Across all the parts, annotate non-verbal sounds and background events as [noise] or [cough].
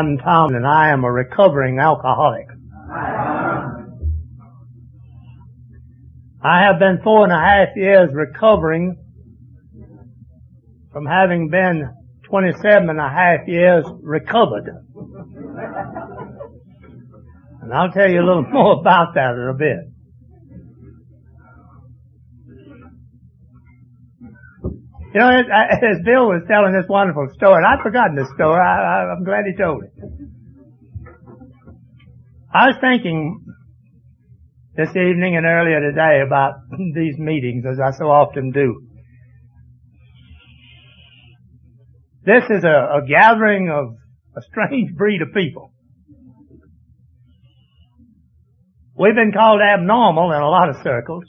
I'm Tom and I am a recovering alcoholic. I have been four and a half years recovering from having been 27 and a half years recovered. And I'll tell you a little [laughs] more about that in a bit. You know, as Bill was telling this wonderful story, I'd forgotten this story. I, am glad he told it. I was thinking this evening and earlier today about [clears throat] these meetings, as I so often do. This is a, a gathering of a strange breed of people. We've been called abnormal in a lot of circles.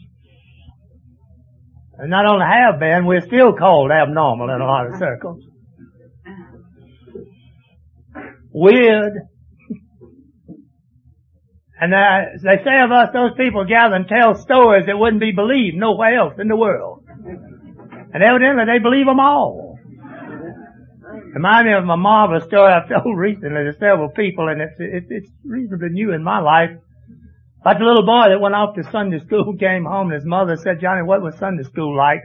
And not only have been, we're still called abnormal in a lot of circles. Weird. And uh, they say of us, those people gather and tell stories that wouldn't be believed nowhere else in the world. And evidently they believe them all. Remind me of a marvelous story I've told recently to several people, and it's, it's, it's reasonably new in my life. Like the little boy that went off to Sunday school [laughs] came home and his mother said, Johnny, what was Sunday school like?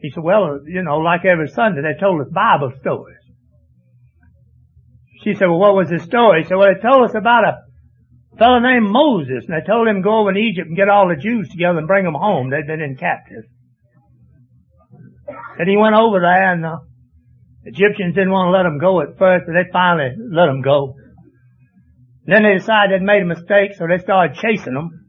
He said, well, you know, like every Sunday, they told us Bible stories. She said, well, what was the story? He said, well, they told us about a fellow named Moses, and they told him to go over to Egypt and get all the Jews together and bring them home. They'd been in captive. And he went over there, and the Egyptians didn't want to let him go at first, but they finally let him go. Then they decided they'd made a mistake, so they started chasing them.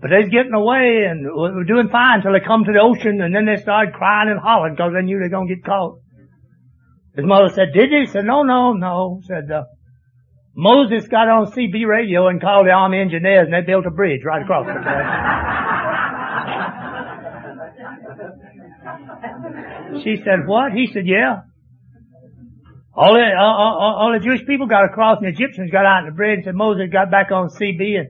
But they was getting away and were doing fine until they come to the ocean, and then they started crying and hollering because they knew they were going to get caught. His mother said, did you? He said, no, no, no. Said, uh, Moses got on CB radio and called the army engineers and they built a bridge right across the place. [laughs] she said, what? He said, yeah. All the, all, all, all, the Jewish people got across and the Egyptians got out in the bridge and Moses got back on CB and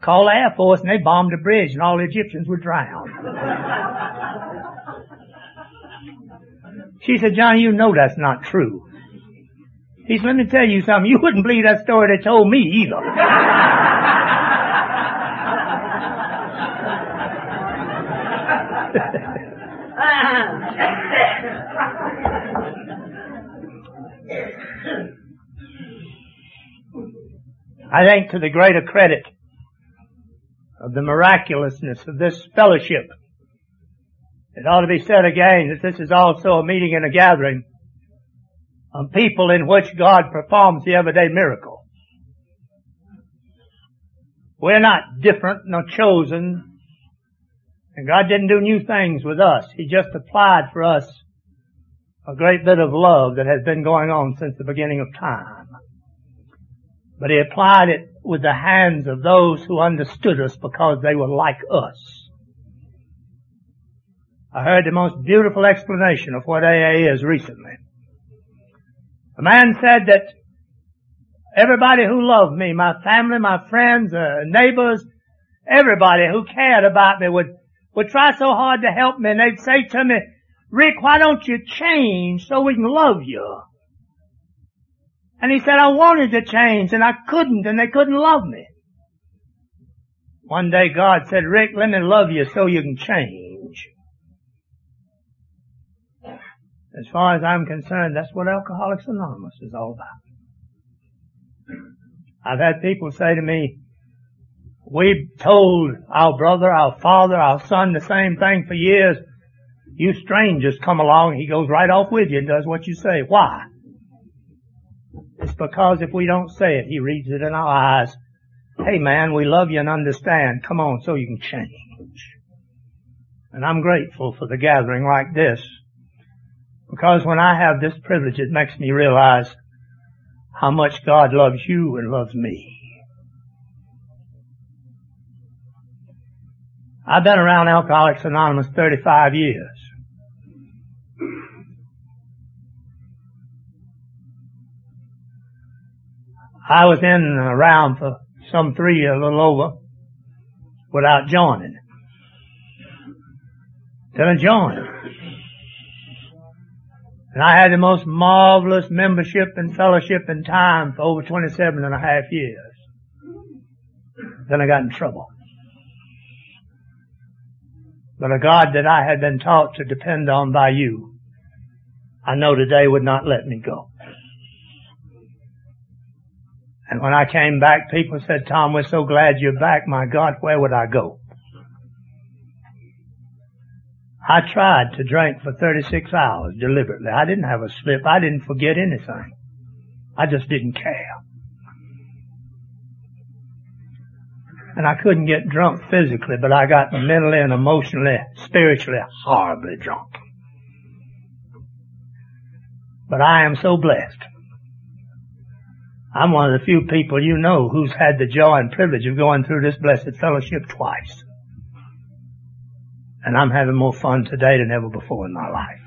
called the Air Force and they bombed the bridge and all the Egyptians were drowned. [laughs] she said, John, you know that's not true. He said, let me tell you something. You wouldn't believe that story they told me either. [laughs] [laughs] I think to the greater credit of the miraculousness of this fellowship, it ought to be said again that this is also a meeting and a gathering of people in which God performs the everyday miracle. We're not different nor chosen, and God didn't do new things with us. He just applied for us a great bit of love that has been going on since the beginning of time. But he applied it with the hands of those who understood us because they were like us. I heard the most beautiful explanation of what AA is recently. A man said that everybody who loved me, my family, my friends, uh, neighbors, everybody who cared about me would, would try so hard to help me and they'd say to me, Rick, why don't you change so we can love you? And he said, I wanted to change and I couldn't and they couldn't love me. One day God said, Rick, let me love you so you can change. As far as I'm concerned, that's what Alcoholics Anonymous is all about. I've had people say to me, we've told our brother, our father, our son the same thing for years. You strangers come along, he goes right off with you and does what you say. Why? It's because if we don't say it, He reads it in our eyes. Hey man, we love you and understand. Come on so you can change. And I'm grateful for the gathering like this. Because when I have this privilege, it makes me realize how much God loves you and loves me. I've been around Alcoholics Anonymous 35 years. I was in and around for some three, a little over, without joining. Then I joined. And I had the most marvelous membership and fellowship and time for over 27 and a half years. Then I got in trouble. But a God that I had been taught to depend on by you, I know today would not let me go. And when I came back, people said, Tom, we're so glad you're back. My God, where would I go? I tried to drink for 36 hours deliberately. I didn't have a slip. I didn't forget anything. I just didn't care. And I couldn't get drunk physically, but I got mentally and emotionally, spiritually horribly drunk. But I am so blessed. I'm one of the few people you know who's had the joy and privilege of going through this blessed fellowship twice. And I'm having more fun today than ever before in my life.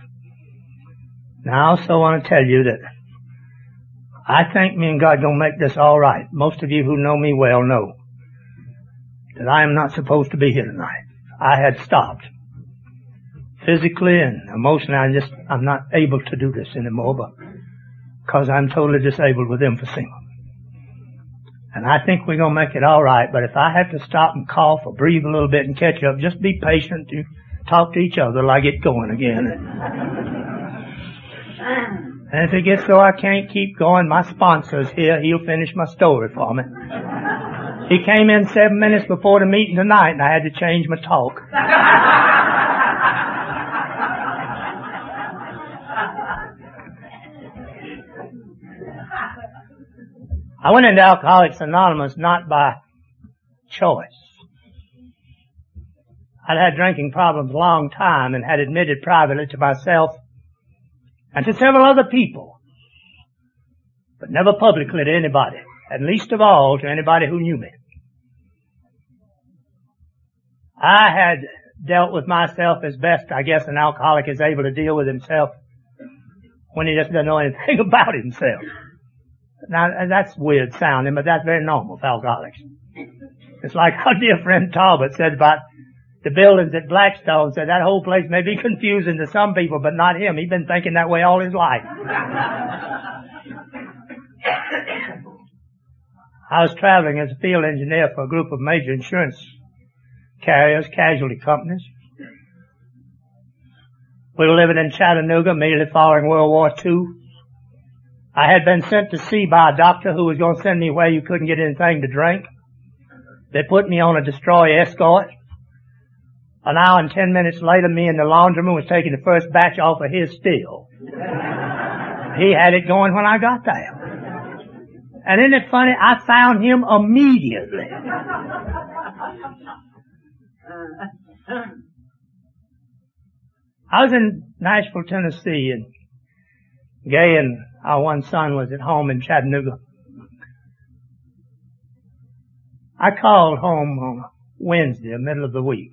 Now I also want to tell you that I think me and God gonna make this alright. Most of you who know me well know that I am not supposed to be here tonight. I had stopped. Physically and emotionally, I just, I'm not able to do this anymore, but because I'm totally disabled with emphysema. And I think we're gonna make it alright, but if I have to stop and cough or breathe a little bit and catch up, just be patient to talk to each other till I get going again. [laughs] and if it gets so I can't keep going, my sponsor's here, he'll finish my story for me. [laughs] He came in seven minutes before the meeting tonight and I had to change my talk. [laughs] I went into Alcoholics Anonymous not by choice. I'd had drinking problems a long time and had admitted privately to myself and to several other people, but never publicly to anybody, and least of all to anybody who knew me. I had dealt with myself as best I guess an alcoholic is able to deal with himself when he doesn't know anything [laughs] about himself. Now that's weird sounding, but that's very normal for alcoholics. It's like our dear friend Talbot said about the buildings at Blackstone, said that whole place may be confusing to some people, but not him. He's been thinking that way all his life. I was traveling as a field engineer for a group of major insurance carriers, casualty companies. We were living in Chattanooga immediately following World War II. I had been sent to sea by a doctor who was going to send me where you couldn't get anything to drink. They put me on a destroyer escort. An hour and ten minutes later, me and the laundryman was taking the first batch off of his still. he had it going when I got there. And isn't it funny? I found him immediately. I was in Nashville, Tennessee, and Gay and our one son was at home in Chattanooga. I called home on Wednesday, middle of the week.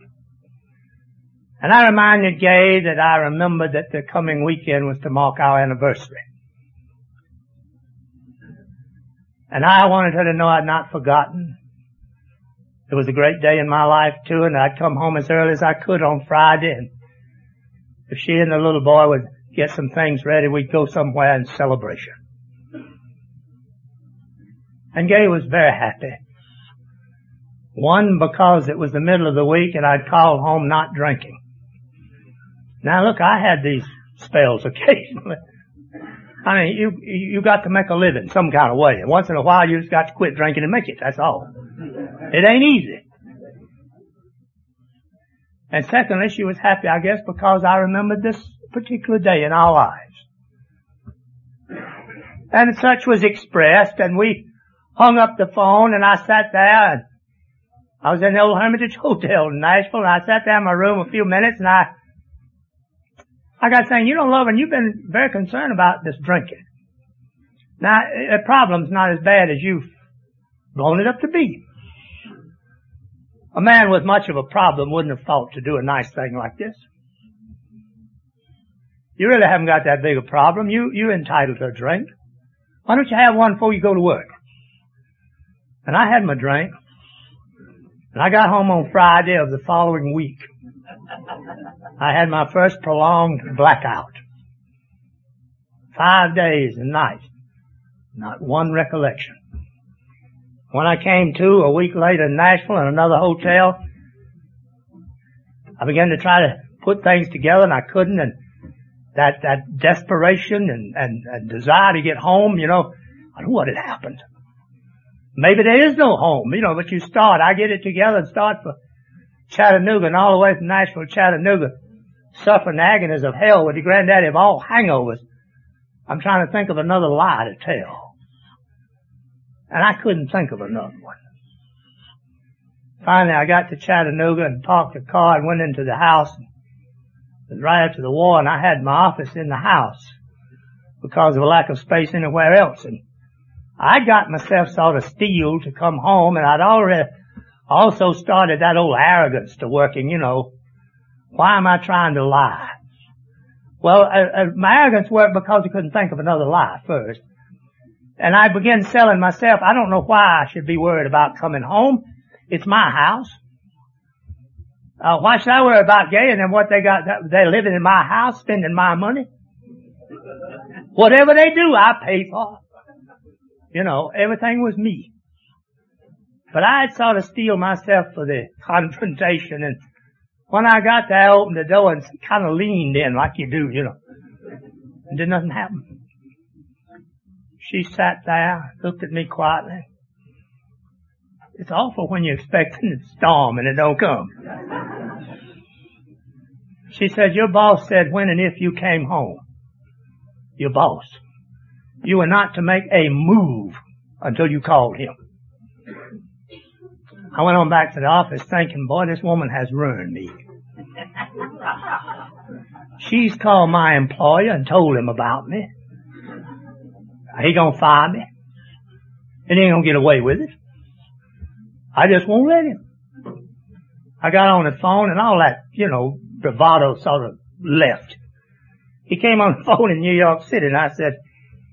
And I reminded Gay that I remembered that the coming weekend was to mark our anniversary. And I wanted her to know I'd not forgotten. It was a great day in my life too, and I'd come home as early as I could on Friday, and if she and the little boy would get some things ready, we'd go somewhere in celebration. And Gay was very happy. One, because it was the middle of the week and I'd called home not drinking. Now look, I had these spells [laughs] occasionally. I mean, you, you got to make a living some kind of way. And once in a while you just got to quit drinking and make it. That's all. It ain't easy. And secondly, she was happy, I guess, because I remembered this particular day in our lives. And such was expressed, and we hung up the phone, and I sat there, and I was in the old Hermitage [laughs] Hotel in Nashville, and I sat there in my room a few minutes, and I, I got saying, you know, love, and you've been very concerned about this drinking. Now, eh, the problem's not as bad as you've blown it up to be. A man with much of a problem wouldn't have thought to do a nice thing like this. You really haven't got that big a problem. You, you're entitled to a drink. Why don't you have one before you go to work? And I had my drink. And I got home on Friday of the following week. I had my first prolonged blackout. Five days and nights. Not one recollection. When I came to a week later in Nashville in another hotel, I began to try to put things together and I couldn't and that, that desperation and, and, and desire to get home, you know, I don't know what had happened. Maybe there is no home, you know, but you start, I get it together and start for Chattanooga and all the way from Nashville to Chattanooga, suffering the agonies of hell with the granddaddy of all hangovers. I'm trying to think of another lie to tell. And I couldn't think of another one. Finally, I got to Chattanooga and parked the car and went into the house. It right after the war, and I had my office in the house because of a lack of space anywhere else. And I got myself sort of steeled to come home, and I'd already also started that old arrogance to working, you know. Why am I trying to lie? Well, uh, uh, my arrogance worked because I couldn't think of another lie first. And I began selling myself. I don't know why I should be worried about coming home. It's my house. Uh, why should I worry about Gay and then what they got? They're living in my house, spending my money. Whatever they do, I pay for. You know, everything was me. But I had sort of steel myself for the [laughs] confrontation and when I got there, I opened the door and kind of leaned in like you do, you know. And did nothing happen. She sat there, looked at me quietly. It's awful when you're expecting a storm and it don't come. She said, your boss said when and if you came home. Your boss. You were not to make a move until you called him. I went on back to the office thinking, boy, this woman has ruined me. She's called my employer and told him about me. He gonna fire me. And he ain't gonna get away with it. I just won't let him. I got on the phone and all that, you know, bravado sort of left. He came on the [laughs] phone in New York City and I said,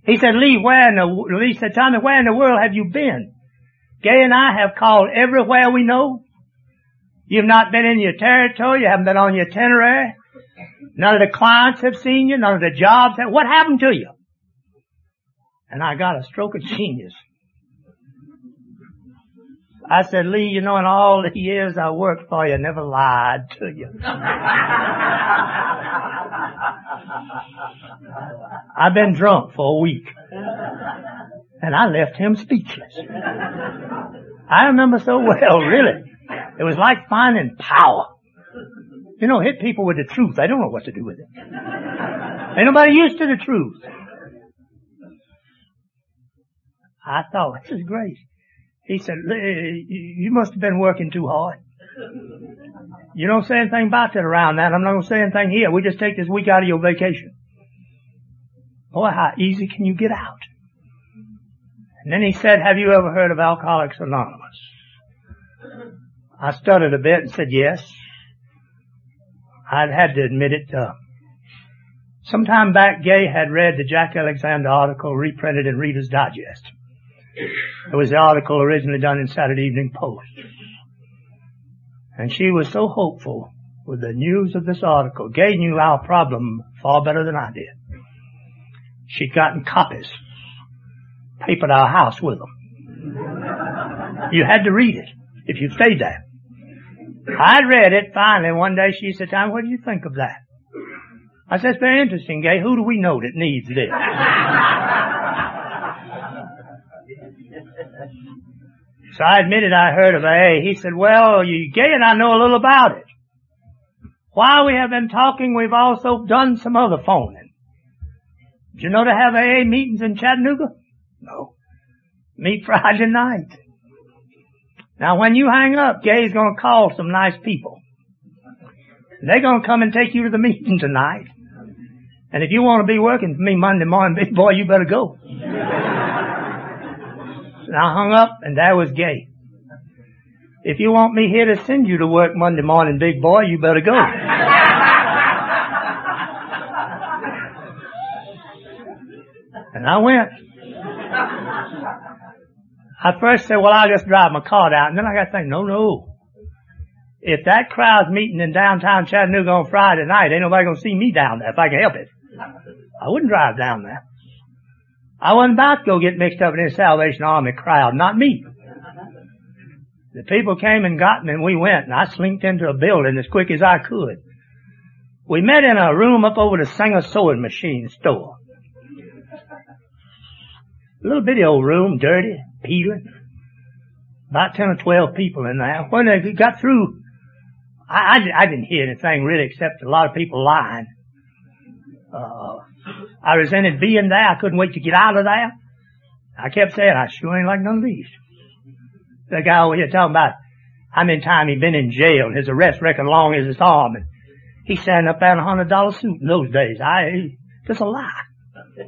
he said, Lee, where in the, Lee said, Tommy, where in the world have you been? Gay and I have called everywhere we know. You've not been in your territory. You haven't been on your itinerary. None of the clients have seen you. None of the jobs. Have, what happened to you? And I got a stroke of genius. I said, Lee, you know, in all the years I worked for you, I never lied to you. I've been drunk for a week. And I left him speechless. I remember so well, really. It was like finding power. You know, hit people with the truth. They don't know what to do with it. Ain't nobody used to the truth. I thought, this is great. He said, you must have been working too hard. You don't say anything about that around that. I'm not going to say anything here. We just take this week out of your vacation. Boy, how easy can you get out? And then he said, have you ever heard of Alcoholics Anonymous? I stuttered a bit and said yes. I'd had to admit it. Uh, sometime back, Gay had read the Jack Alexander article reprinted in Reader's Digest. It was the article originally done in Saturday Evening Post. And she was so hopeful with the news of this article. Gay knew our problem far better than I did. She'd gotten copies, papered our house with them. You had to read it if you stayed there. I'd read it finally one day. She said, Tom, what do you think of that? I said, it's very interesting, Gay. Who do we know that needs this? So I admitted I heard of AA. He said, well, you gay and I know a little about it. While we have been talking, we've also done some other phoning. Did you know to have AA meetings in Chattanooga? No. Meet Friday night. Now when you hang up, Gay's gonna call some nice people. They're gonna come and take you to the meeting tonight. And if you want to be working for me Monday morning, [laughs] big boy, you better go. And I hung up and there was Gay. If you want me here to send you to work Monday morning, big boy, you better go. [laughs] and I went. I first said, well, I'll just drive my car down. And then I got to think, no, no. If that crowd's meeting in downtown Chattanooga on Friday night, ain't nobody gonna see me down there if I can help it. I wouldn't drive down there. I wasn't about to go get mixed up in this Salvation Army crowd, not me. The people came and got me and we went and I slinked into a building as quick as I could. We met in a room up over the Singer sewing machine store. A little bitty old room, dirty, peeling. About 10 or 12 people in there. When they got through, I, I, I didn't hear anything really except a lot of people lying. Uh, I resented being there. I couldn't wait to get out of there. I kept saying, I sure ain't like none of these. The guy over here talking about how many times he'd been in jail and his arrest record long as his arm. And he's standing up in a hundred dollar suit in those days. I, just a lie. [laughs]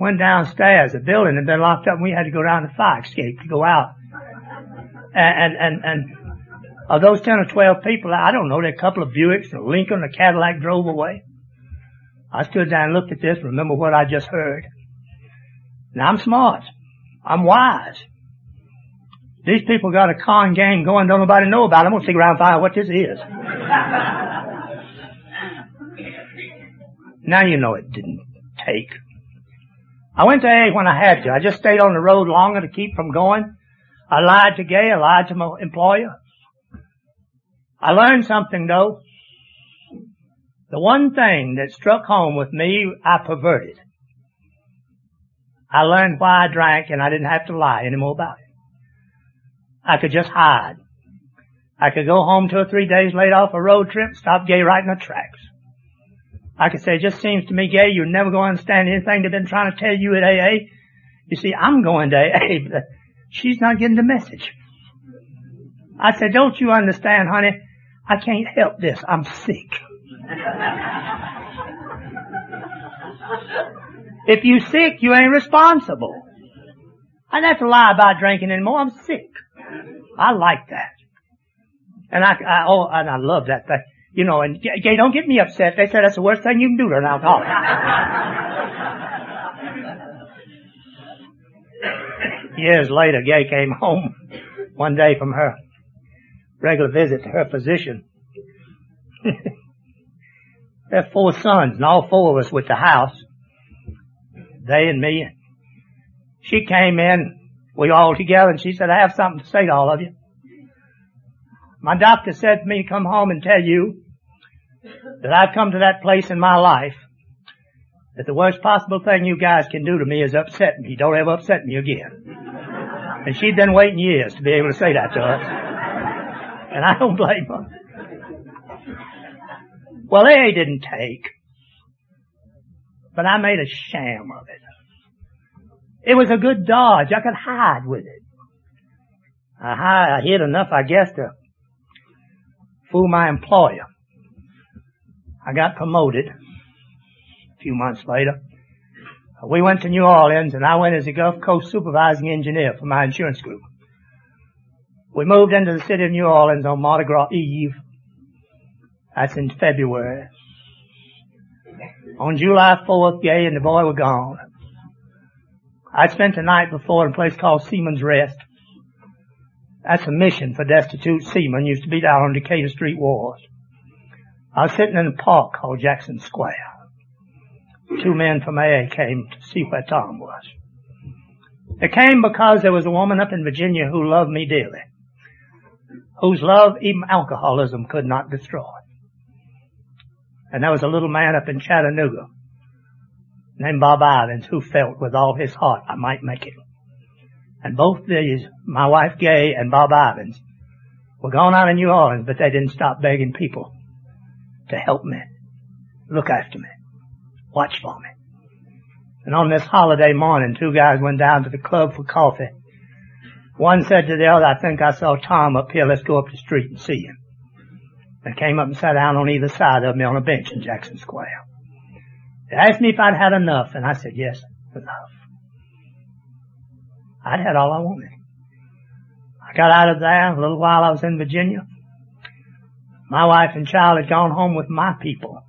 Went downstairs. The building had been locked up and we had to go down the fire escape to go out. And, and, and, and of those 10 or 12 people, I don't know, there a couple of Buicks, a Lincoln, a Cadillac drove away. I stood there and looked at this, remember what I just heard. Now I'm smart. I'm wise. These people got a con game going, don't nobody know about it. I'm gonna around and find out what this is. now you know it didn't take. I went to A when I had to. I just stayed on the road longer to keep from going. I lied to Gay, I lied to my employer. I learned something though. The one thing that struck home with me, I perverted. I learned why I drank and I didn't have to lie anymore about it. I could just hide. I could go home two or three days late off a road trip, stop Gay right in the tracks. I could say, it just seems to me, Gay, you're never going to understand anything they've been trying to tell you at AA. You see, I'm going to AA, but she's not getting the message. I said, don't you understand, honey? I can't help this. I'm sick. [laughs] if you sick, you ain't responsible. I don't have to lie about drinking anymore. I'm sick. I like that. And I, I oh, and I love that. That you know, and Gay, don't get me upset. They said that's the worst thing you can do to an alcoholic. [laughs] Years later, Gay came home one day from her regular visit to her physician. [laughs] There are four sons, and all four of us with the house. They and me. She came in, we all together, and she said, I have something to say to all of you. My doctor said to me, come home and tell you that I've come to that place in my life that the worst possible thing you guys can do to me is upset me. Don't ever upset me again. And she'd been waiting years to be able to say that to us. And I don't blame her. Well, they didn't take. But I made a sham of it. It was a good dodge. I could hide with it. I, hide, I hid enough, I guess, to fool my employer. I got promoted a few months later. We went to New Orleans and I went as a Gulf Coast supervising engineer for my insurance group. We moved into the city of New Orleans on Mardi Gras Eve that's in February. On July 4th, Gay and the boy were gone. I spent the night before in a place called Seaman's Rest. That's a mission for destitute seamen. Used to be down on Decatur Street Wharf. I was sitting in a park called Jackson Square. Two men from AA came to see where Tom was. They came because there was a woman up in Virginia who loved me dearly, whose love even alcoholism could not destroy. And there was a little man up in Chattanooga named Bob Ivins who felt with all his heart I might make it. And both these, my wife Gay and Bob Ivins, were gone out in New Orleans, but they didn't stop begging people to help me, look after me, watch for me. And on this holiday morning, two guys went down to the club for coffee. One said to the other, I think I saw Tom up here, let's go up the street and see him and came up and sat down on either side of me on a bench in Jackson Square. They asked me if I'd had enough, and I said, yes, enough. I'd had all I wanted. I got out of there a little while I was in Virginia. My wife and child had gone home with my people.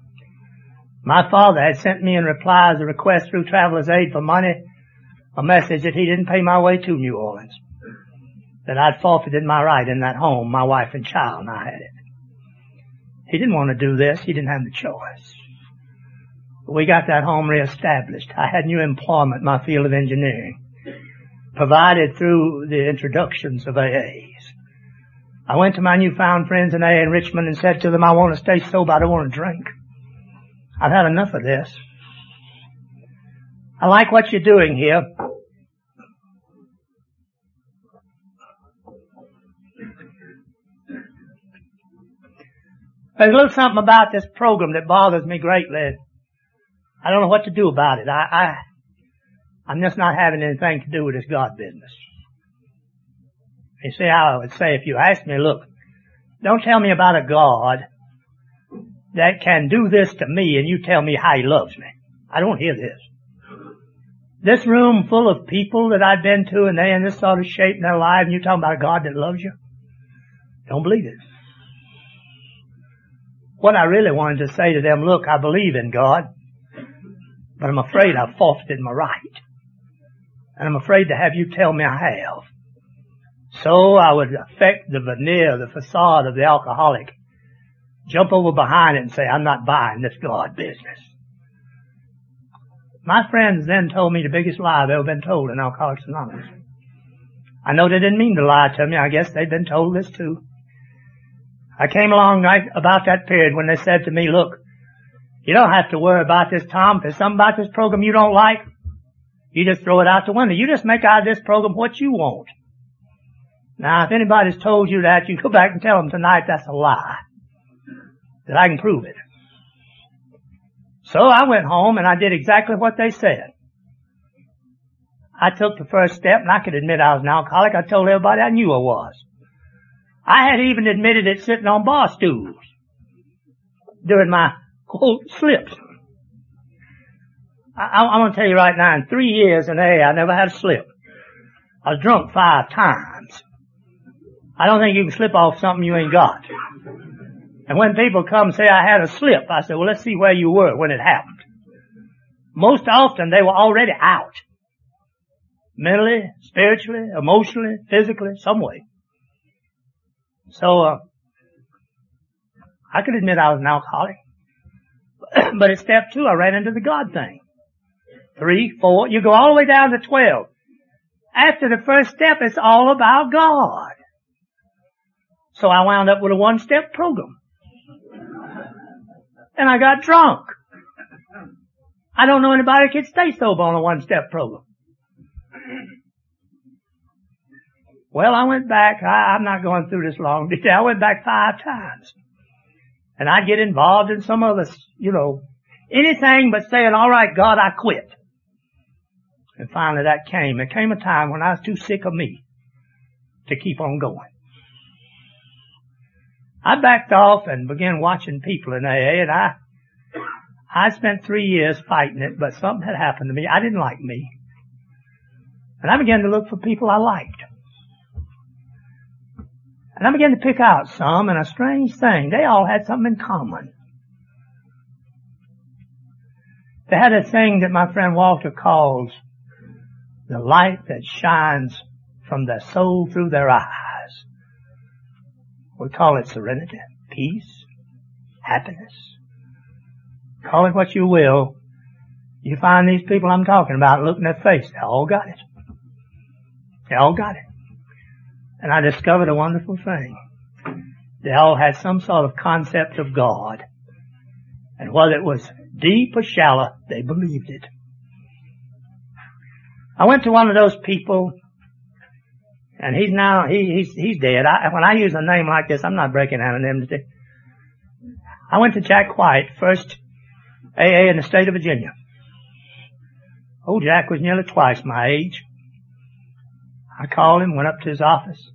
My father had sent me in reply as a request through Traveler's Aid for money, a message that he didn't pay my way to New Orleans. That I'd forfeited my right in that home, my wife and child, and I had it. He didn't want to do this. He didn't have the choice. We got that home reestablished. I had new employment my field of engineering, provided through the introductions of AAs. I went to my newfound friends in AA in Richmond and said to them, I want to stay sober, I don't want to drink. I've had enough of this. I like what you're doing here. There's a little something about this program that bothers me greatly. I don't know what to do about it. I, I, I'm just not having anything to do with this God business. You see how I would say if you asked me, look, don't tell me about a God that can do this to me and you tell me how he loves me. I don't hear this. This room full of people that I've been to and they in this sort of shape in their lives and you're talking about a God that loves you? Don't believe it. What I really wanted to say to them, look, I believe in God, but I'm afraid I've forfeited my right. And I'm afraid to have you tell me I have. So I would affect the veneer, the facade of the alcoholic, jump over behind it and say, I'm not buying this God business. My friends then told me the biggest lie I've ever been told in Alcoholics Anonymous. I know they didn't mean to lie to me. I guess they'd been told this too. I came along right about that period when they said to me, look, you don't have to worry about this, Tom. If there's something about this program you don't like, you just throw it out the window. You just make out of this program what you want. Now, if anybody's told you that, you go [laughs] back and tell them tonight that's a lie. That I can prove it. So I went home and I did exactly what they said. I took the first step and I could admit I was an alcoholic. I told everybody I knew I was. I had even admitted it sitting on bar stools during my quote slips. I, I'm going to tell you right now, in three years in AA, I never had a slip. I was drunk five times. I don't think you can slip off something you ain't got. And when people come and say I had a slip, I say, well, let's see where you were when it happened. Most often they were already out. Mentally, spiritually, emotionally, physically, some way. So, uh, I could admit I was an alcoholic. [clears throat] but at step two, I ran into the God thing. Three, four, you go all the way down to twelve. After the first step, it's all about God. So I wound up with a one-step program. And I got drunk. I don't know anybody that can stay sober on a one-step program. Well, I went back. I, am not going through this long detail. I went back five times. And I'd get involved in some other, you know, anything but saying, all right, God, I quit. And finally that came. There came a time when I was too sick of me to keep on going. I backed off and began watching people in AA and I, I spent three years fighting it, but something had happened to me. I didn't like me. And I began to look for people I liked. And I began to pick out some, and a strange thing, they all had something in common. They had a thing that my friend Walter calls the light that shines from their soul through their eyes. We call it serenity, peace, happiness. Call it what you will. You find these people I'm talking about, look in their face, they all got it. They all got it. And I discovered a wonderful thing. They all had some sort of concept of God. And whether it was deep or shallow, they believed it. I went to one of those people and he's now, he, he's, he's dead. I, when I use a name like this, I'm not breaking anonymity. I went to Jack White, first AA in the state of Virginia. Old Jack was nearly twice my age. I called him, went up to his office,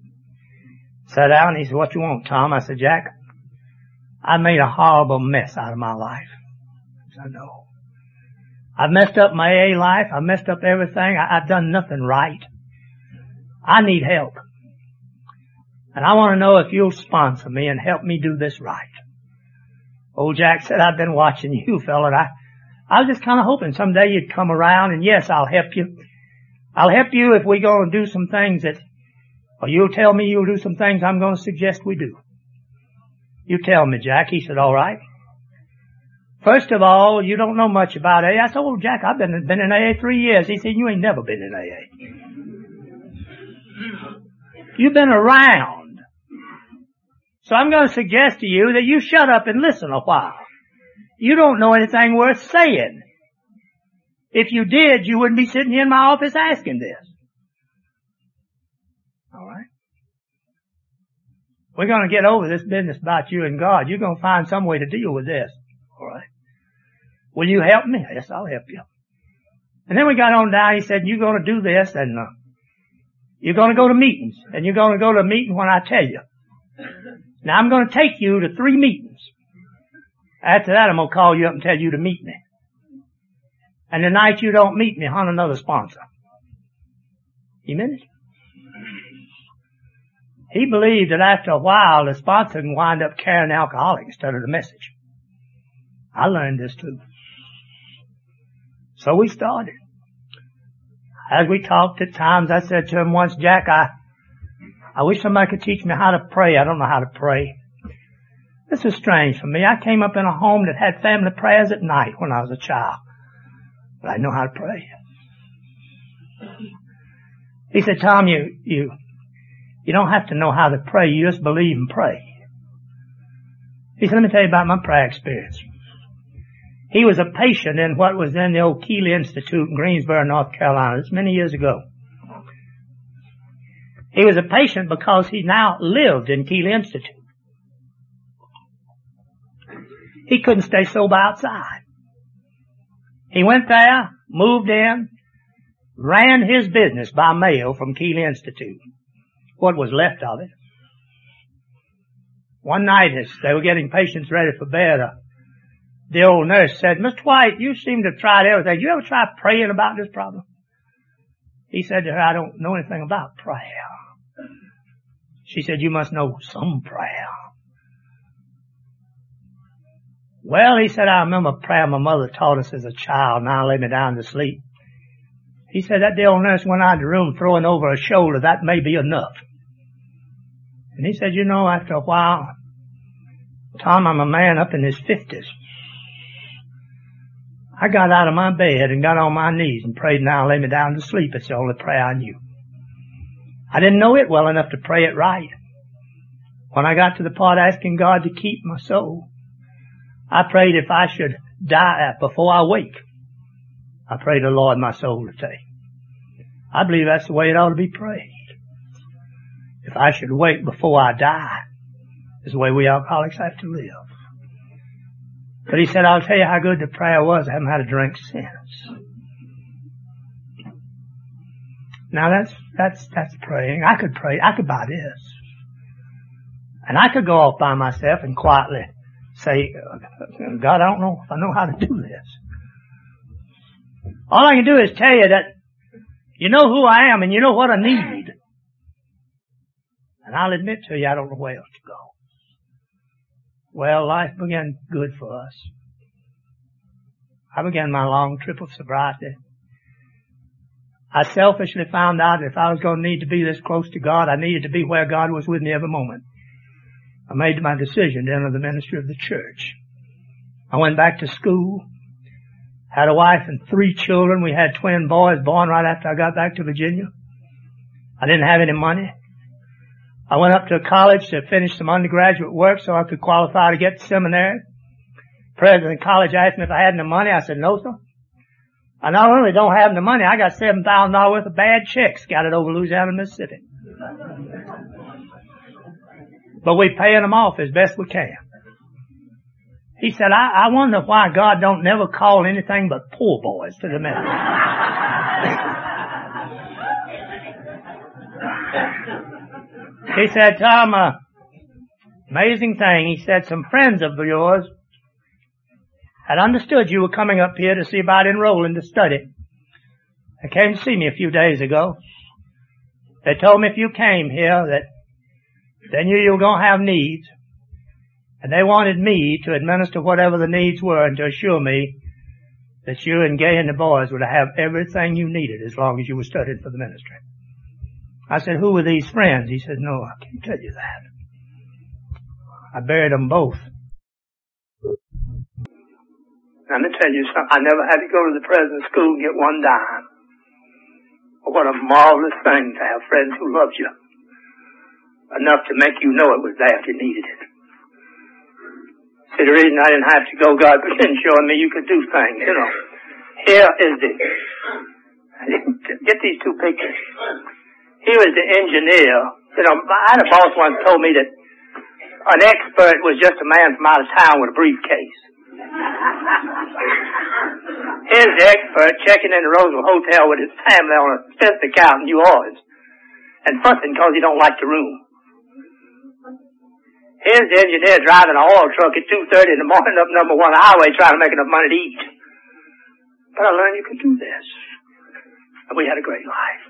sat down, and he said, what you want, Tom? I said, Jack, I made a horrible mess out of my life. I said, no. I've messed up my A life. I've messed up everything. I, I've done nothing right. I need help. And I want to know if you'll sponsor me and help me do this right. Old Jack said, I've been watching you, [laughs] fella, and I, I was just kind of hoping someday you'd come around and yes, I'll help you. I'll help you if we go and do some things that, or you'll tell me you'll do some things I'm going to suggest we do. You tell me, Jack. He said, all right. First of all, you don't know much about AA. I said, oh, Jack, I've been, been in AA three years. He said, you ain't never been in AA. You've been around. So I'm going to suggest to you that you shut up and listen a while. You don't know anything worth saying. If you did, you wouldn't be sitting here in my office asking this. Alright? We're to get over this business about you and God. You're to find some way to deal with this. Alright? Will you help me? Yes, I'll help you. And then we got on down. He said, you're to do this and uh, you're to go to meetings and you're to go to a meeting when I tell you. Now I'm to take you to three meetings. After that, I'm to call you up and tell you to meet me. And the night you don't meet me, hunt another sponsor. It? He believed that after a while, the sponsor can wind up carrying alcoholic instead of the message. I learned this too. So we started. As we talked at times, I said to him once, Jack, I, I wish somebody could teach me how to pray. I don't know how to pray. This is strange for me. I came up in a home that had family prayers at night when I was a child. But I know how to pray. He said, Tom, you, you, you don't have to know how to pray. You just believe and pray. He said, let me tell you about my prayer experience. He was a patient in what was then the old Keeley Institute in Greensboro, North Carolina. It's many years ago. He was a patient because he now lived in Keeley Institute. He couldn't stay sober outside. He went there, moved in, ran his business by mail from Keeley Institute. What was left of it. One night as they were getting patients ready for bed, uh, the old nurse said, Mr. White, you seem to have tried everything. You ever try praying about this problem? He said to her, I don't know anything about prayer. She said, you must know some prayer. Well, he said, I remember a prayer my mother taught us as a child. Now lay me down to sleep. He said that the old nurse went out of the room throwing over her shoulder. That may be enough. And he said, you know, after a while, Tom, I'm a man up in his fifties. I got out of my bed and got on my knees and prayed, now lay me down to sleep. It's the only prayer I knew. I didn't know it well enough to pray it right. When I got to the part asking God to keep my soul, I prayed if I should die before I wake, I pray the Lord my soul to take. I believe that's the way it ought to be prayed. If I should wake before I die, is the way we alcoholics have to live. But he said, I'll tell you how good the prayer was. I haven't had a drink since. Now that's, that's, that's praying. I could pray. I could buy this. And I could go off by myself and quietly say, God, I don't know if I know how to do this. All I can do is tell you that you know who I am and you know what I need. And I'll admit to you, I don't know where else to go. Well, life began good for us. I began my long trip of sobriety. I selfishly found out that if I was going to need to be this close to God, I needed to be where God was with me every moment. I made my decision to enter the ministry of the church. I went back to school, had a wife and three children. We had twin boys born right after I got back to Virginia. I didn't have any money. I went up to college to finish some undergraduate work so I could qualify to get to seminary. President of college asked me if I had any money. I said, no, sir. I not only don't have the money, I got $7,000 worth of bad checks scattered over Louisiana Mississippi. But we're paying them off as best we can. He said, I, I wonder why God don't never call anything but poor boys to the ministry. [laughs] he said, Tom, uh, amazing thing. He said, some friends of yours had understood you were coming up here to see about enrolling to study. They came to see me a few days ago. They told me if you came here that then knew you were going to have needs. And they wanted me to administer whatever the needs were and to assure me that you and Gay and the boys would have everything you needed as long as you were studying for the ministry. I said, who were these friends? He said, no, I can't tell you that. I buried them both Let me tell you something. I never had to go to the president's school and get one dime. What a marvelous thing to have friends who love you enough to make you know it was if you needed it. See, the reason I didn't have to go, God [laughs] began showing me you could do things, you know. Here is the, get these two pictures. Here is the engineer. You know, I had a boss once told me that an expert was just a man from out of town with a briefcase. Here's the expert checking in the Roosevelt Hotel with his family on a fifth account in New Orleans and fussing because he don't like the room. Here's the engineer driving an oil truck at 2.30 in the morning up number one highway trying to make enough money to eat. But I learned you could do this. And we had a great life.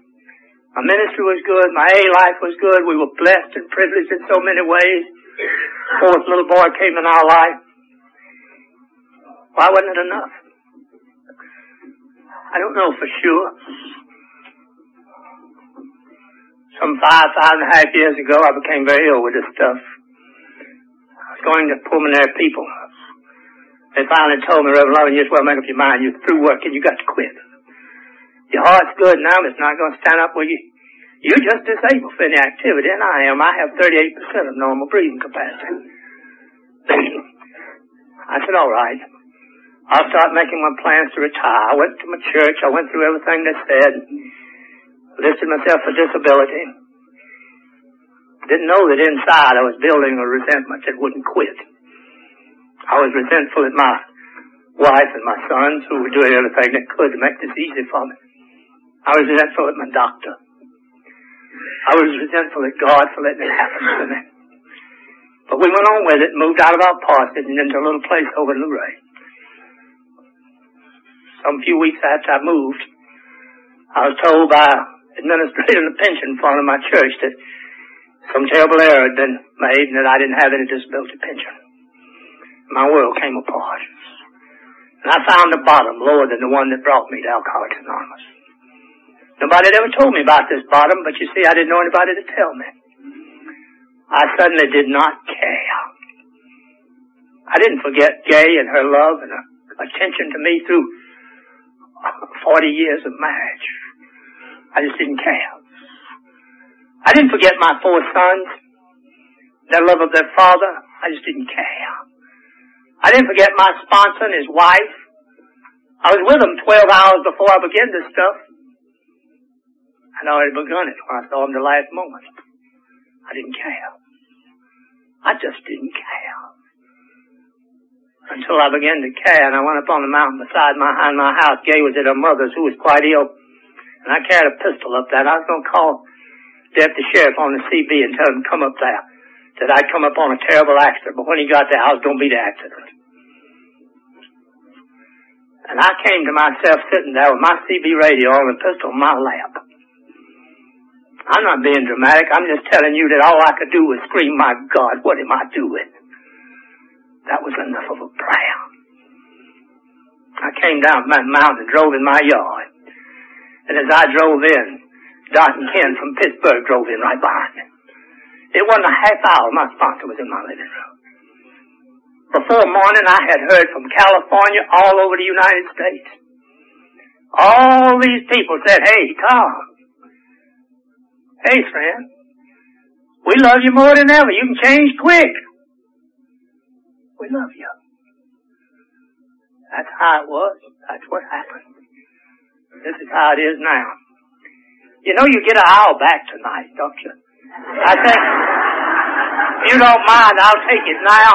My ministry was good. My A life was good. We were blessed and privileged in so many ways. Fourth little boy came in our life. Why wasn't it enough? I don't know for sure. Some five, five and a half years ago, I became very ill with this stuff. Going to pulmonary people. They finally told me, Reverend Loving, you just well make up your mind. You're through working. You got to quit. Your heart's good now, but it's not going to stand up with you. You're just disabled for any activity, and I am. I have 38% of normal breathing capacity. [clears throat] I said, all right. I'll start making my plans to retire. I went to my church. I went through everything they said. Listed myself for disability. Didn't know that inside I was building a resentment that wouldn't quit. I was resentful at my wife and my sons who were doing everything they could to make this easy for me. I was resentful at my doctor. I was resentful at God for letting it happen to me. But we went on with it, moved out of our parsonage and into a little place over in Luray. Some few weeks after I moved, I was told by an administrator of the pension fund of my church that some terrible error had been made and that I didn't have any disability pension. My world came apart. And I found the bottom lower than the one that brought me to Alcoholics Anonymous. Nobody had ever told me about this bottom, but you see, I didn't know anybody to tell me. I suddenly did not care. I didn't forget Gay and her love and her attention to me through 40 years of marriage. I just didn't care. I didn't forget my four sons, their love of their father. I just didn't care. I didn't forget my sponsor and his wife. I was with them 12 hours before I began this stuff. I'd already begun it when I saw him the last moment. I didn't care. I just didn't care. Until I began to care and I went up on the mountain beside my, behind my house. Gay was at her mother's who was quite ill. And I carried a pistol up there. I was going to call deputy sheriff on the CB and tell him come up there. That I'd come up on a terrible accident. But when he got there, I was going to be the accident. And I came to myself sitting there with my CB radio on the pistol in my lap. I'm not being dramatic. I'm just telling you that all I could do was scream, my God, what am I doing? That was enough of a prayer. I came down my mountain and drove in my yard. And as I drove in, Dot and Ken from Pittsburgh drove in right behind me. It wasn't a half hour my sponsor was in my living room. Before morning I had heard from California all over the United States. All these people said, hey, Tom, Hey, friend, we love you more than ever. You can change quick. We love you. That's how it was. That's what happened. This is how it is now. You know you get an hour back tonight, don't you? I think, you don't mind, I'll take it now.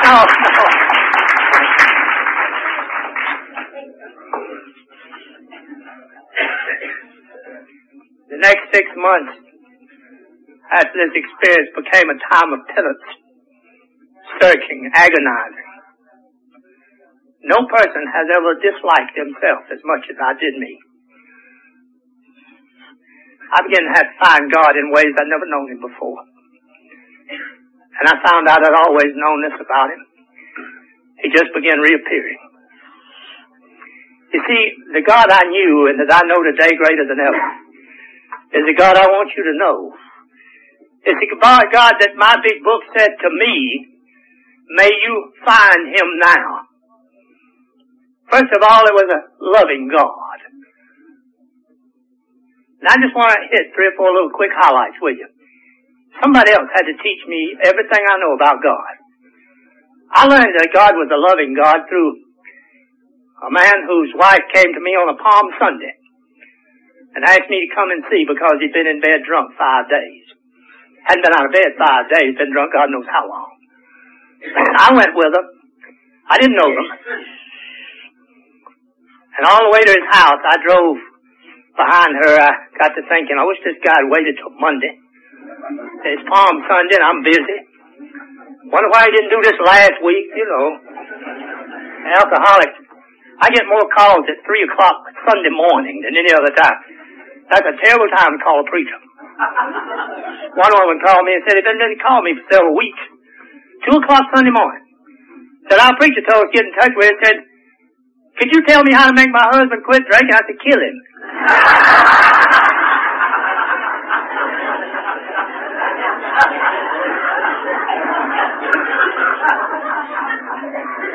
no, no. The next six months after this experience became a time of penance, searching, agonizing. No person has ever disliked himself as much as I did me. I began to have to find God in ways I'd never known him before. And I found out I'd always known this about him. He just began reappearing. You see, the God I knew and that I know today greater than ever is the God I want you to know. It's the God that my big book said to me May you find him now. First of all, it was a loving God. And I just want to hit three or four little quick highlights with you. Somebody else had to teach me everything I know about God. I learned that God was a loving God through a man whose wife came to me on a Palm Sunday and asked me to come and see because he'd been in bed drunk five days. Hadn't been out of bed five days, been drunk God knows how long. [clears throat] I went with her. I didn't know them. And all the way to his house, I drove behind her. I got to thinking, I wish this guy had waited till Monday. It's Palm Sunday and I'm busy. Wonder why he didn't do this last week, you know. Alcoholic. I get more calls at 3 o'clock Sunday morning than any other time. That's a terrible time to call a preacher. One woman called me and said, he didn't call me for several weeks. 2 o'clock Sunday morning. Said, our preacher told us to get in touch with him. Said, could you tell me how to make my husband quit drinking? I said, kill him.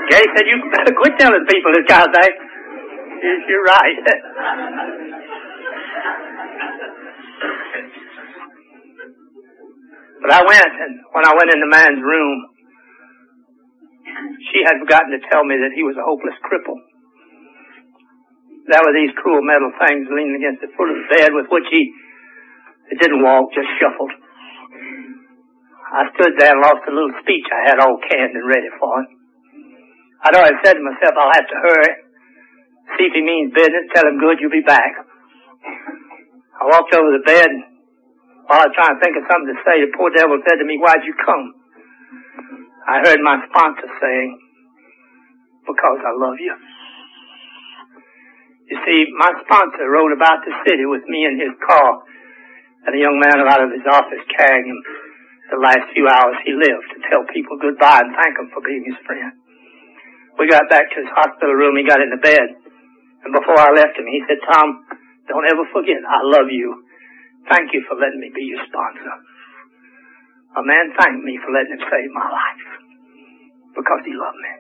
Gay said, you better quit telling people this kind of. You're right. but I went, and when I went in the man's room, she had forgotten to tell me that he was a hopeless cripple. There were these cruel metal things leaning against the foot of the bed with which he, he didn't walk, just shuffled. I stood there and lost a little speech I had all canned and ready for him. I'd already said to myself, I'll have to hurry. See if he means business. Tell him good, you'll be back. I walked over the bed. While I was trying to think of something to say, the poor devil said to me, why'd you come? I heard my sponsor saying, because I love you. You see, my sponsor rode about the city with me in his car, and a young man out of his office carrying him the last few hours he lived to tell people goodbye and thank them for being his friend. We got back to his hospital room. He got into bed. And before I left him, he said, Tom, don't ever forget, I love you. Thank you for letting me be your sponsor. A man thanked me for letting him save my life. Because he loved me.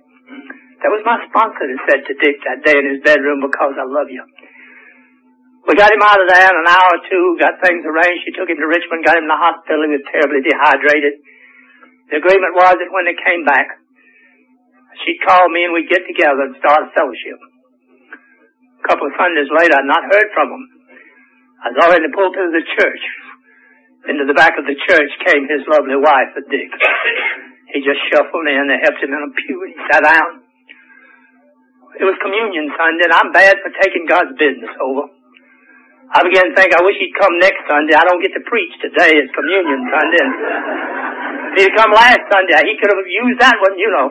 That was my sponsor that said to Dick that day in his bedroom, because I love you. We got him out of there in an hour or two, got things arranged. She took him to Richmond, got him to the hospital. He was terribly dehydrated. The agreement was that when they came back, she'd call me and we'd get together and start a fellowship. A couple of Sundays later, I'd not heard from him. I was already in the pulpit of the church. Into the back of the church came his lovely wife, Dick. He just shuffled in. They helped him in a pew and he sat down. It was communion Sunday and I'm bad for taking God's business over. I began to think, I wish he'd come next Sunday. I don't get to preach today. It's communion Sunday. And if he'd come last Sunday, he could have used that one, you know.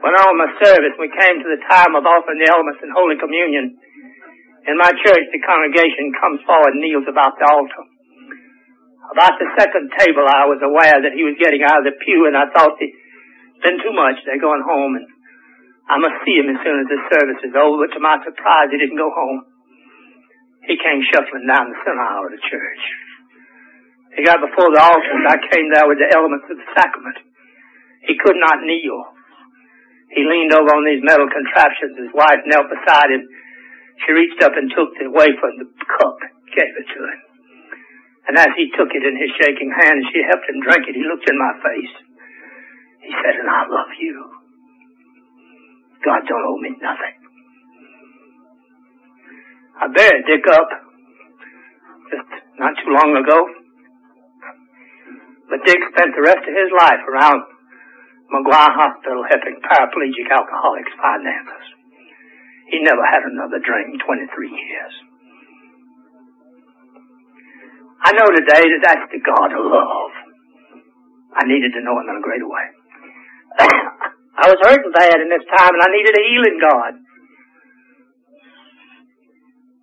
When on my service, we came to the time of offering the elements in Holy Communion. In my church, the congregation comes forward and kneels about the altar. About the second table, I was aware that he was getting out of the pew, and I thought it's been too much. They're going home, and I must see him as soon as the service is over. But to my surprise, he didn't go home. He came shuffling down the center aisle of the church. He got before the altar, and I came there with the elements of the sacrament. He could not kneel. He leaned over on these metal contraptions. His wife knelt beside him. She reached up and took the wafer and the cup, gave it to him. And as he took it in his shaking hand, she helped him drink it. He looked in my face. He said, and I love you. God don't owe me nothing. I buried Dick up just not too long ago. But Dick spent the rest of his life around McGuire Hospital helping paraplegic alcoholics finances. He never had another drink in 23 years. I know today that that's the God of love. I needed to know him in a greater way. I was hurting bad in this time and I needed a healing God.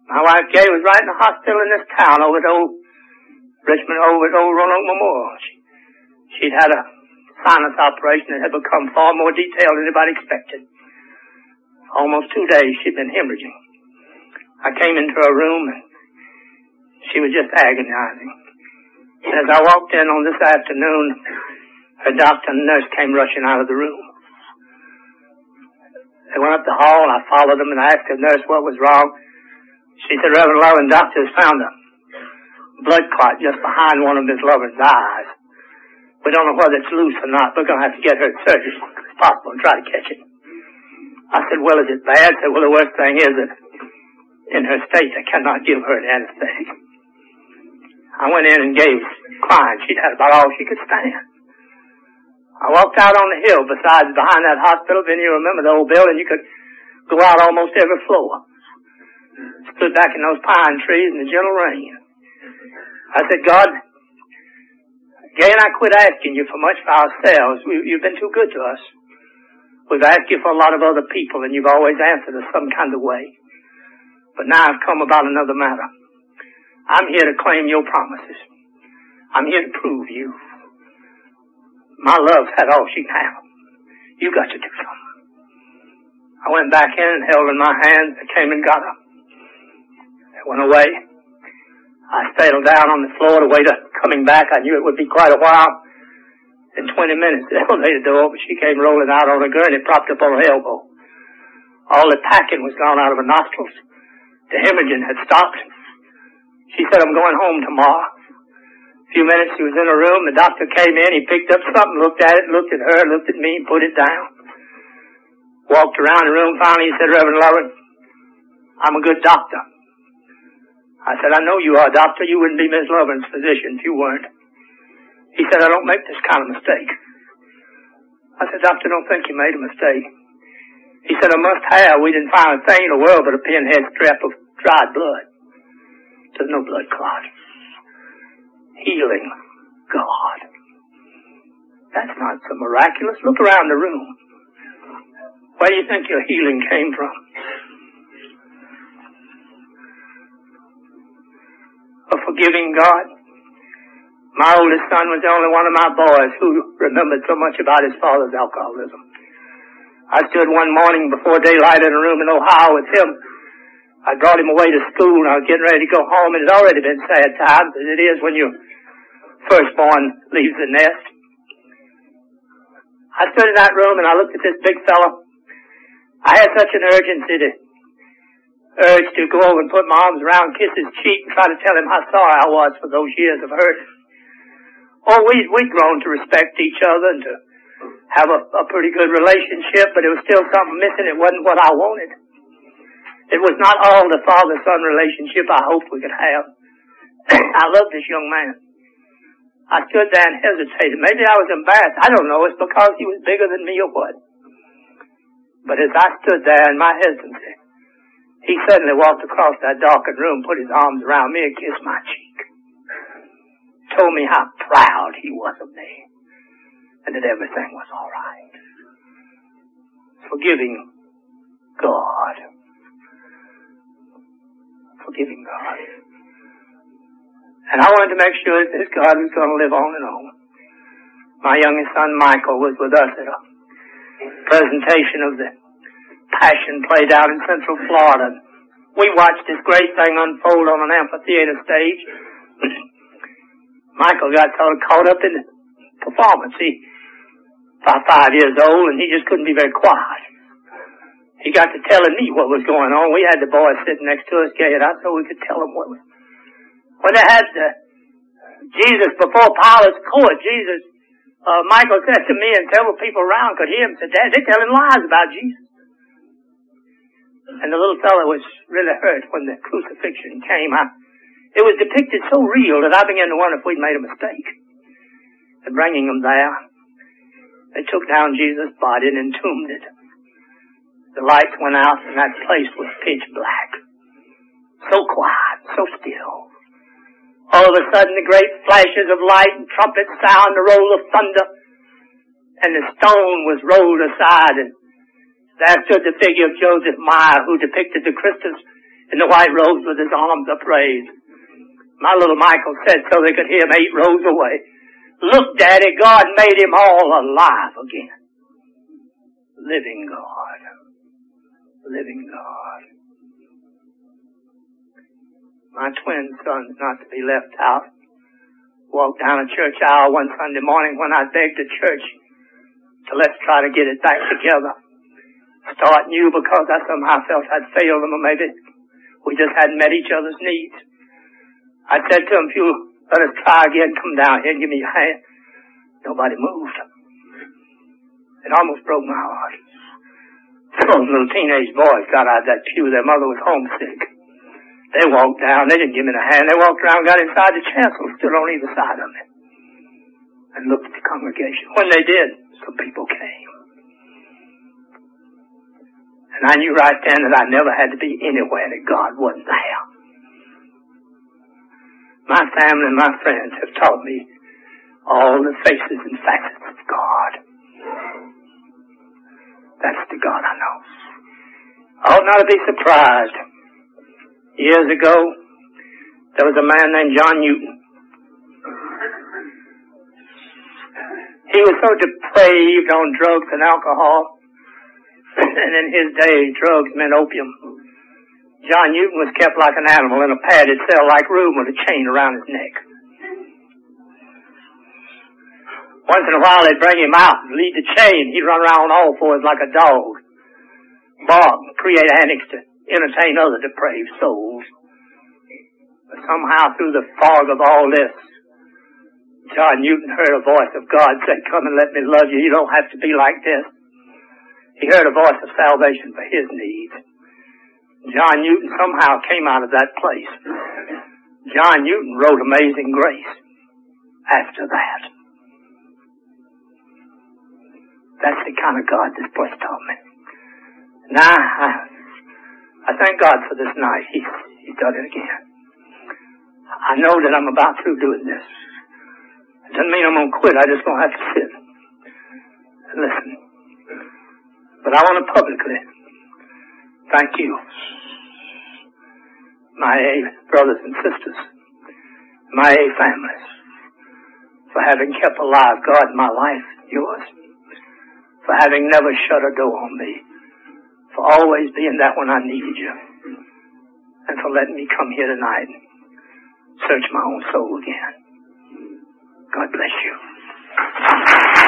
My wife Gay was right in the hospital in this town over at old Richmond, over at old Roanoke Memorial. She, she'd had a sinus operation that had become far more detailed than anybody expected. Almost two days she'd been hemorrhaging. I came into her room and she was just agonizing. And As I walked in on this afternoon, her doctor and nurse came rushing out of the room. They went up the hall and I followed them and I asked the nurse what was wrong. She said, Reverend Lovin, doctors found a blood clot just behind one of Miss Lovin's eyes. We don't know whether it's loose or not. We're going to have to get her to surgery as quick as possible and try to catch it. I said, well, is it bad? I said, well, the worst thing is that in her state, they cannot give her an anesthetic. I went in and gave crying. She'd had about all she could stand. I walked out on the hill besides behind that hospital. Then you remember the old building. You could go out almost every floor. Stood back in those pine trees in the gentle rain. I said, God, again I quit asking you for much for ourselves. We, you've been too good to us. We've asked you for a lot of other people and you've always answered us some kind of way. But now I've come about another matter. I'm here to claim your promises. I'm here to prove you. My love's had all she can have. You got to do something. I went back in and held in my hand. They came and got her. They went away. I settled down on the floor to wait her coming back. I knew it would be quite a while. In 20 minutes, [laughs] the elevator door opened. She came rolling out on a gurney propped up on her elbow. All the packing was gone out of her nostrils. The hemorrhaging had stopped. She said, I'm going home tomorrow. A few minutes she was in her room. The doctor came in. He picked up something, looked at it, looked at her, looked at me, put it down. Walked around the room. Finally, he said, Reverend Lovin, I'm a good doctor. I said, I know you are a doctor. You wouldn't be Miss Lovin's physician if you weren't. He said, I don't make this kind of mistake. I said, Doctor, don't think you made a mistake. He said, I must have. We didn't find a thing in the world but a pinhead strap of dried blood. There's no blood clot. Healing God. That's not so miraculous. Look around the room. Where do you think your healing came from? A forgiving God. My oldest son was the only one of my boys who remembered so much about his father's alcoholism. I stood one morning before daylight in a room in Ohio with him I brought him away to school and I was getting ready to go home and it had already been sad times as it is when your firstborn leaves the nest. I stood in that room and I looked at this big fellow. I had such an urgency to urge to go over and put my arms around, kiss his cheek and try to tell him how sorry I was for those years of hurt. Oh, we, we'd grown to respect each other and to have a, a pretty good relationship, but it was still something missing. It wasn't what I wanted. It was not all the father-son relationship I hoped we could have. [clears throat] I loved this young man. I stood there and hesitated. Maybe I was embarrassed. I don't know. It's because he was bigger than me or what. But as I stood there in my hesitancy, he suddenly walked across that darkened room, put his arms around me and kissed my cheek. Told me how proud he was of me and that everything was all right. Forgiving God forgiving God. And I wanted to make sure that this God was going to live on and on. My youngest son Michael was with us at a presentation of the Passion played out in Central Florida. We watched this great thing unfold on an amphitheater stage. [clears throat] Michael got sort of caught up in the performance. He about five years old and he just couldn't be very quiet he got to telling me what was going on. We had the boys sitting next to us, gay out so we could tell them what was. When they had the, Jesus before Pilate's court, Jesus, uh, Michael said to me and several people around could hear him say, Dad, they're telling lies about Jesus. And the little fellow was really hurt when the crucifixion came. I, it was depicted so real that I began to wonder if we'd made a mistake in bringing him there. They took down Jesus' body and entombed it. The lights went out and that place was pitch black. So quiet, so still. All of a sudden the great flashes of light and trumpets sound, the roll of thunder, and the stone was rolled aside and there stood the figure of Josef Meier who depicted the Christus in the white robes with his arms upraised. My little Michael said so they could hear him eight rows away. Look, Daddy, God made him all alive again. Living God living God. My twin son's not to be left out. walked down a church aisle one Sunday morning when I begged the church to let's try to get it back together. Start new because I somehow felt I'd failed them or maybe we just hadn't met each other's needs. I said to them, if you let us try again, come down here and give me your hand. Nobody moved. It almost broke my heart. Those little teenage boys got out of that pew. Their mother was homesick. They walked down. They didn't give me the hand. They walked around, got inside the chancel, stood on either side of me, and looked at the congregation. When they did, some people came. And I knew right then that I never had to be anywhere that God wasn't there. My family and my friends have taught me all the faces and facets of God. That's the God I know. I ought not to be surprised Years ago, there was a man named John Newton. He was so depraved on drugs and alcohol, [laughs] and in his day, drugs meant opium. John Newton was kept like an animal in a padded cell like room with a chain around his neck. Once in a while they'd bring him out and lead the chain. He'd run around on all fours like a dog. Bark, create annex to entertain other depraved souls. But somehow through the fog of all this, John Newton heard a voice of God say, come and let me love you. You don't have to be like this. He heard a voice of salvation for his needs. John Newton somehow came out of that place. John Newton wrote Amazing Grace after that. That's the kind of God this place taught me. Now, I thank God for this night. He, he's done it again. I know that I'm about through doing this. It doesn't mean I'm going to quit. I just going to have to sit and listen. But I want to publicly thank you, my brothers and sisters, my families, for having kept alive God in my life, yours, for having never shut a door on me for always being that when I needed you, and for letting me come here tonight search my own soul again. God bless you.